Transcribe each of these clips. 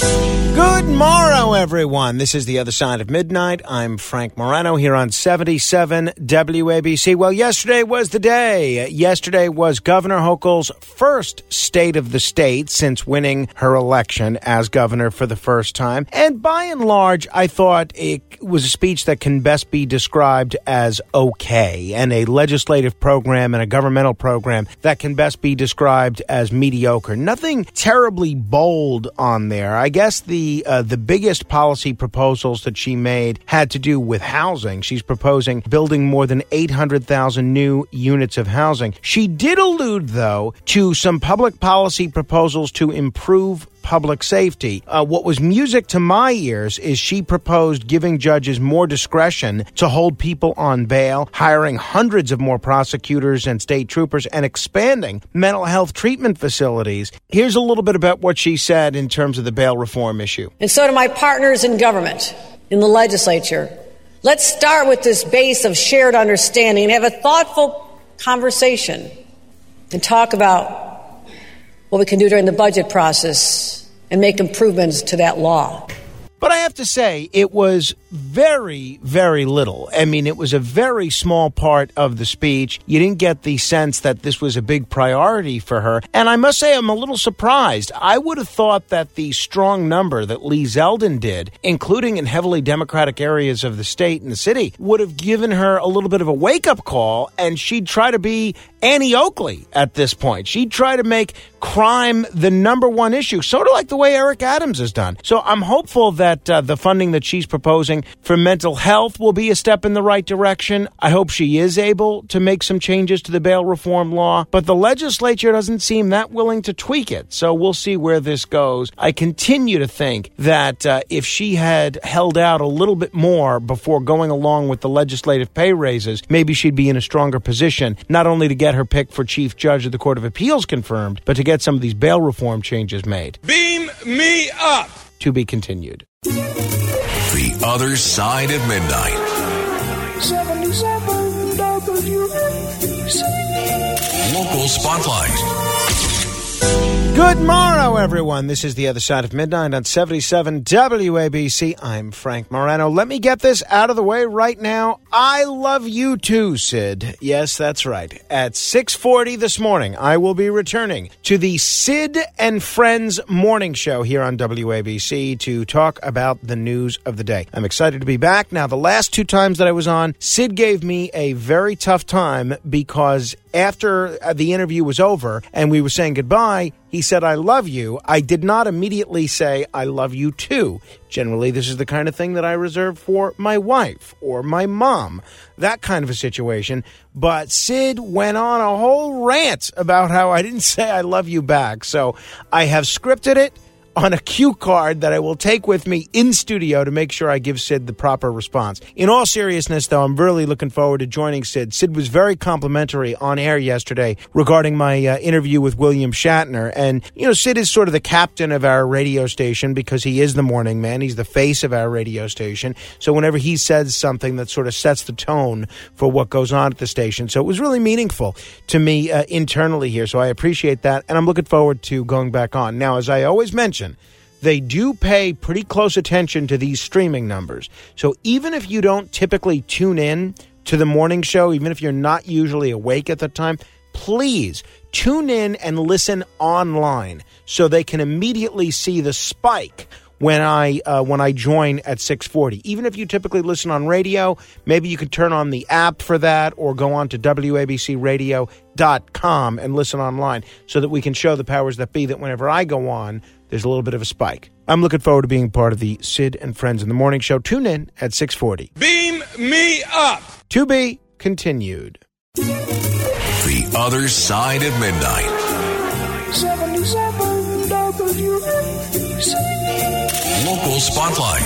Good morrow, everyone. This is The Other Side of Midnight. I'm Frank Morano here on 77 WABC. Well, yesterday was the day. Yesterday was Governor Hochul's first State of the State since winning her election as governor for the first time. And by and large, I thought it was a speech that can best be described as okay, and a legislative program and a governmental program that can best be described as mediocre. Nothing terribly bold on there. I guess the uh, the biggest policy proposals that she made had to do with housing. She's proposing building more than 800,000 new units of housing. She did allude, though, to some public policy proposals to improve public safety. Uh, what was music to my ears is she proposed giving judges more discretion to hold people on bail, hiring hundreds of more prosecutors and state troopers, and expanding mental health treatment facilities. Here's a little bit about what she said in terms of the bail reform issue. And so to my partners in government, in the legislature, let's start with this base of shared understanding and have a thoughtful conversation and talk about what we can do during the budget process and make improvements to that law. Have to say, it was very, very little. I mean, it was a very small part of the speech. You didn't get the sense that this was a big priority for her. And I must say, I'm a little surprised. I would have thought that the strong number that Lee Zeldin did, including in heavily Democratic areas of the state and the city, would have given her a little bit of a wake up call and she'd try to be Annie Oakley at this point. She'd try to make crime the number one issue, sort of like the way Eric Adams has done. So I'm hopeful that uh, the funding that she's proposing for mental health will be a step in the right direction. I hope she is able to make some changes to the bail reform law, but the legislature doesn't seem that willing to tweak it. So we'll see where this goes. I continue to think that uh, if she had held out a little bit more before going along with the legislative pay raises, maybe she'd be in a stronger position, not only to get her pick for chief judge of the Court of Appeals confirmed, but to get some of these bail reform changes made. Beam me up. To be continued. The Other Side of Midnight. 77 WABC. Local Spotlight. Good morrow, everyone. This is the other side of midnight on 77 WABC. I'm Frank Morano. Let me get this out of the way right now. I love you too, Sid. Yes, that's right. At 6:40 this morning, I will be returning to the Sid and Friends morning show here on WABC to talk about the news of the day. I'm excited to be back. Now, the last two times that I was on, Sid gave me a very tough time because after the interview was over and we were saying goodbye, he said, I love you. I did not immediately say, I love you too. Generally, this is the kind of thing that I reserve for my wife or my mom, that kind of a situation. But Sid went on a whole rant about how I didn't say I love you back. So I have scripted it on a cue card that I will take with me in studio to make sure I give Sid the proper response. In all seriousness, though, I'm really looking forward to joining Sid. Sid was very complimentary on air yesterday regarding my uh, interview with William Shatner. And, you know, Sid is sort of the captain of our radio station because he is the morning man. He's the face of our radio station. So whenever he says something that sort of sets the tone for what goes on at the station. So it was really meaningful to me uh, internally here. So I appreciate that. And I'm looking forward to going back on. Now, as I always mention, they do pay pretty close attention to these streaming numbers. So even if you don't typically tune in to the morning show, even if you're not usually awake at the time, please tune in and listen online so they can immediately see the spike when I uh, when I join at 6:40. Even if you typically listen on radio, maybe you could turn on the app for that or go on to wabcradio.com and listen online so that we can show the powers that be that whenever I go on, there's a little bit of a spike. I'm looking forward to being part of the Sid and Friends in the Morning Show. Tune in at 6:40. Beam me up. To be continued. The Other Side of Midnight. 77 WABC. Local Spotlight.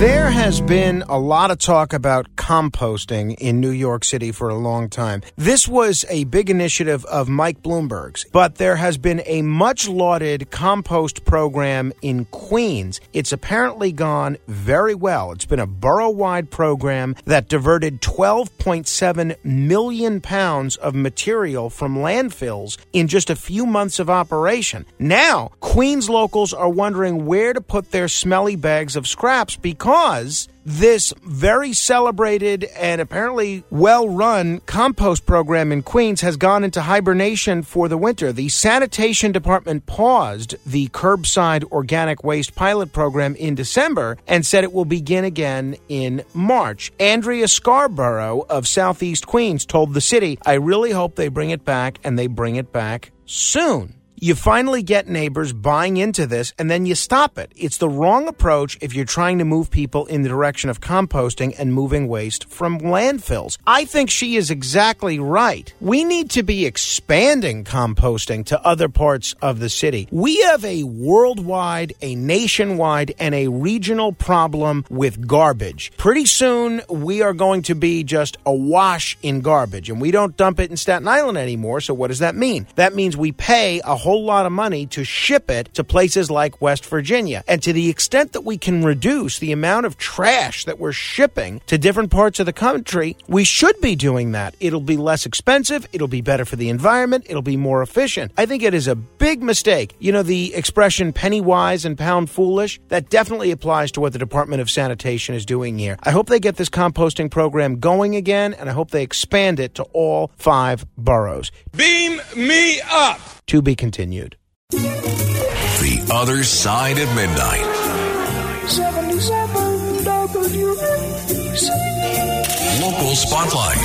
There has been a lot of talk about composting in New York City for a long time. This was a big initiative of Mike Bloomberg's, but there has been a much lauded compost program in Queens. It's apparently gone very well. It's been a borough wide program that diverted 12.7 million pounds of material from landfills in just a few months of operation. Now, Queens locals are wondering where to put their smelly bags of scraps because because this very celebrated and apparently well run compost program in Queens has gone into hibernation for the winter. The sanitation department paused the curbside organic waste pilot program in December and said it will begin again in March. Andrea Scarborough of Southeast Queens told the city, I really hope they bring it back and they bring it back soon. You finally get neighbors buying into this and then you stop it. It's the wrong approach if you're trying to move people in the direction of composting and moving waste from landfills. I think she is exactly right. We need to be expanding composting to other parts of the city. We have a worldwide, a nationwide, and a regional problem with garbage. Pretty soon, we are going to be just awash in garbage, and we don't dump it in Staten Island anymore. So, what does that mean? That means we pay a whole whole lot of money to ship it to places like West Virginia. And to the extent that we can reduce the amount of trash that we're shipping to different parts of the country, we should be doing that. It'll be less expensive, it'll be better for the environment, it'll be more efficient. I think it is a big mistake. You know, the expression penny wise and pound foolish, that definitely applies to what the Department of Sanitation is doing here. I hope they get this composting program going again, and I hope they expand it to all five boroughs. Beam me up. To be continued. The Other Side of Midnight. 77 WABC. Local Spotlight.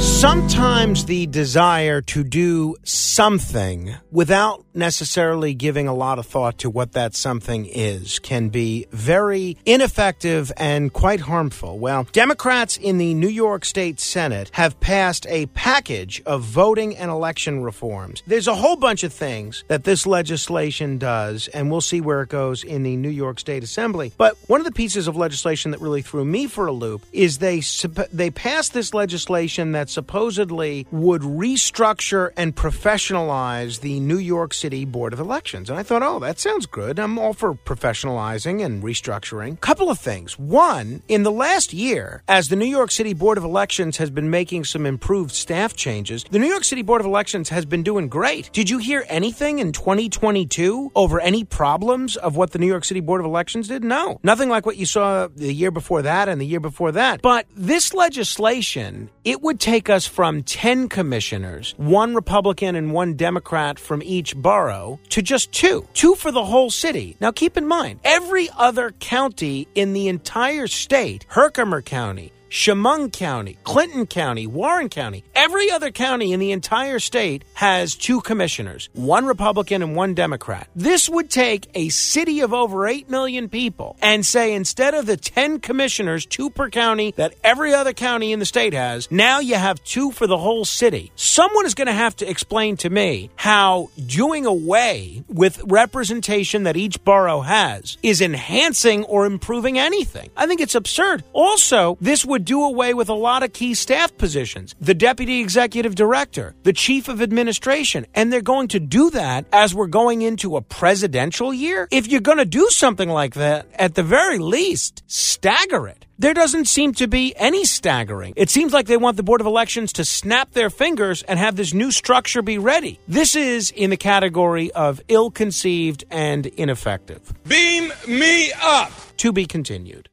Sometimes the desire to do something without necessarily giving a lot of thought to what that something is can be very ineffective and quite harmful. Well, Democrats in the New York State Senate have passed a package of voting and election reforms. There's a whole bunch of things that this legislation does, and we'll see where it goes in the New York State Assembly. But one of the pieces of legislation that really threw me for a loop is they they passed this legislation that supposedly would restructure and professionalize the New York City Board of Elections. And I thought, oh, that sounds good. I'm all for professionalizing and restructuring. Couple of things. One, in the last year, as the New York City Board of Elections has been making some improved staff changes, the New York City Board of Elections has been doing great. Did you hear anything in 2022 over any problems of what the New York City Board of Elections did? No. Nothing like what you saw the year before that and the year before that. But this legislation, it would take us from 10 commissioners, one Republican and one Democrat from each to just two. Two for the whole city. Now keep in mind, every other county in the entire state, Herkimer County, Chemung County, Clinton County, Warren County, every other county in the entire state has two commissioners, one Republican and one Democrat. This would take a city of over 8 million people and say instead of the 10 commissioners, two per county that every other county in the state has, now you have two for the whole city. Someone is going to have to explain to me how doing away with representation that each borough has is enhancing or improving anything. I think it's absurd. Also, this would do away with a lot of key staff positions the deputy executive director, the chief of administration. And they're going to do that as we're going into a presidential year. If you're going to do something like that, at the very least, stagger it. There doesn't seem to be any staggering. It seems like they want the Board of Elections to snap their fingers and have this new structure be ready. This is in the category of ill conceived and ineffective. Beam me up. To be continued.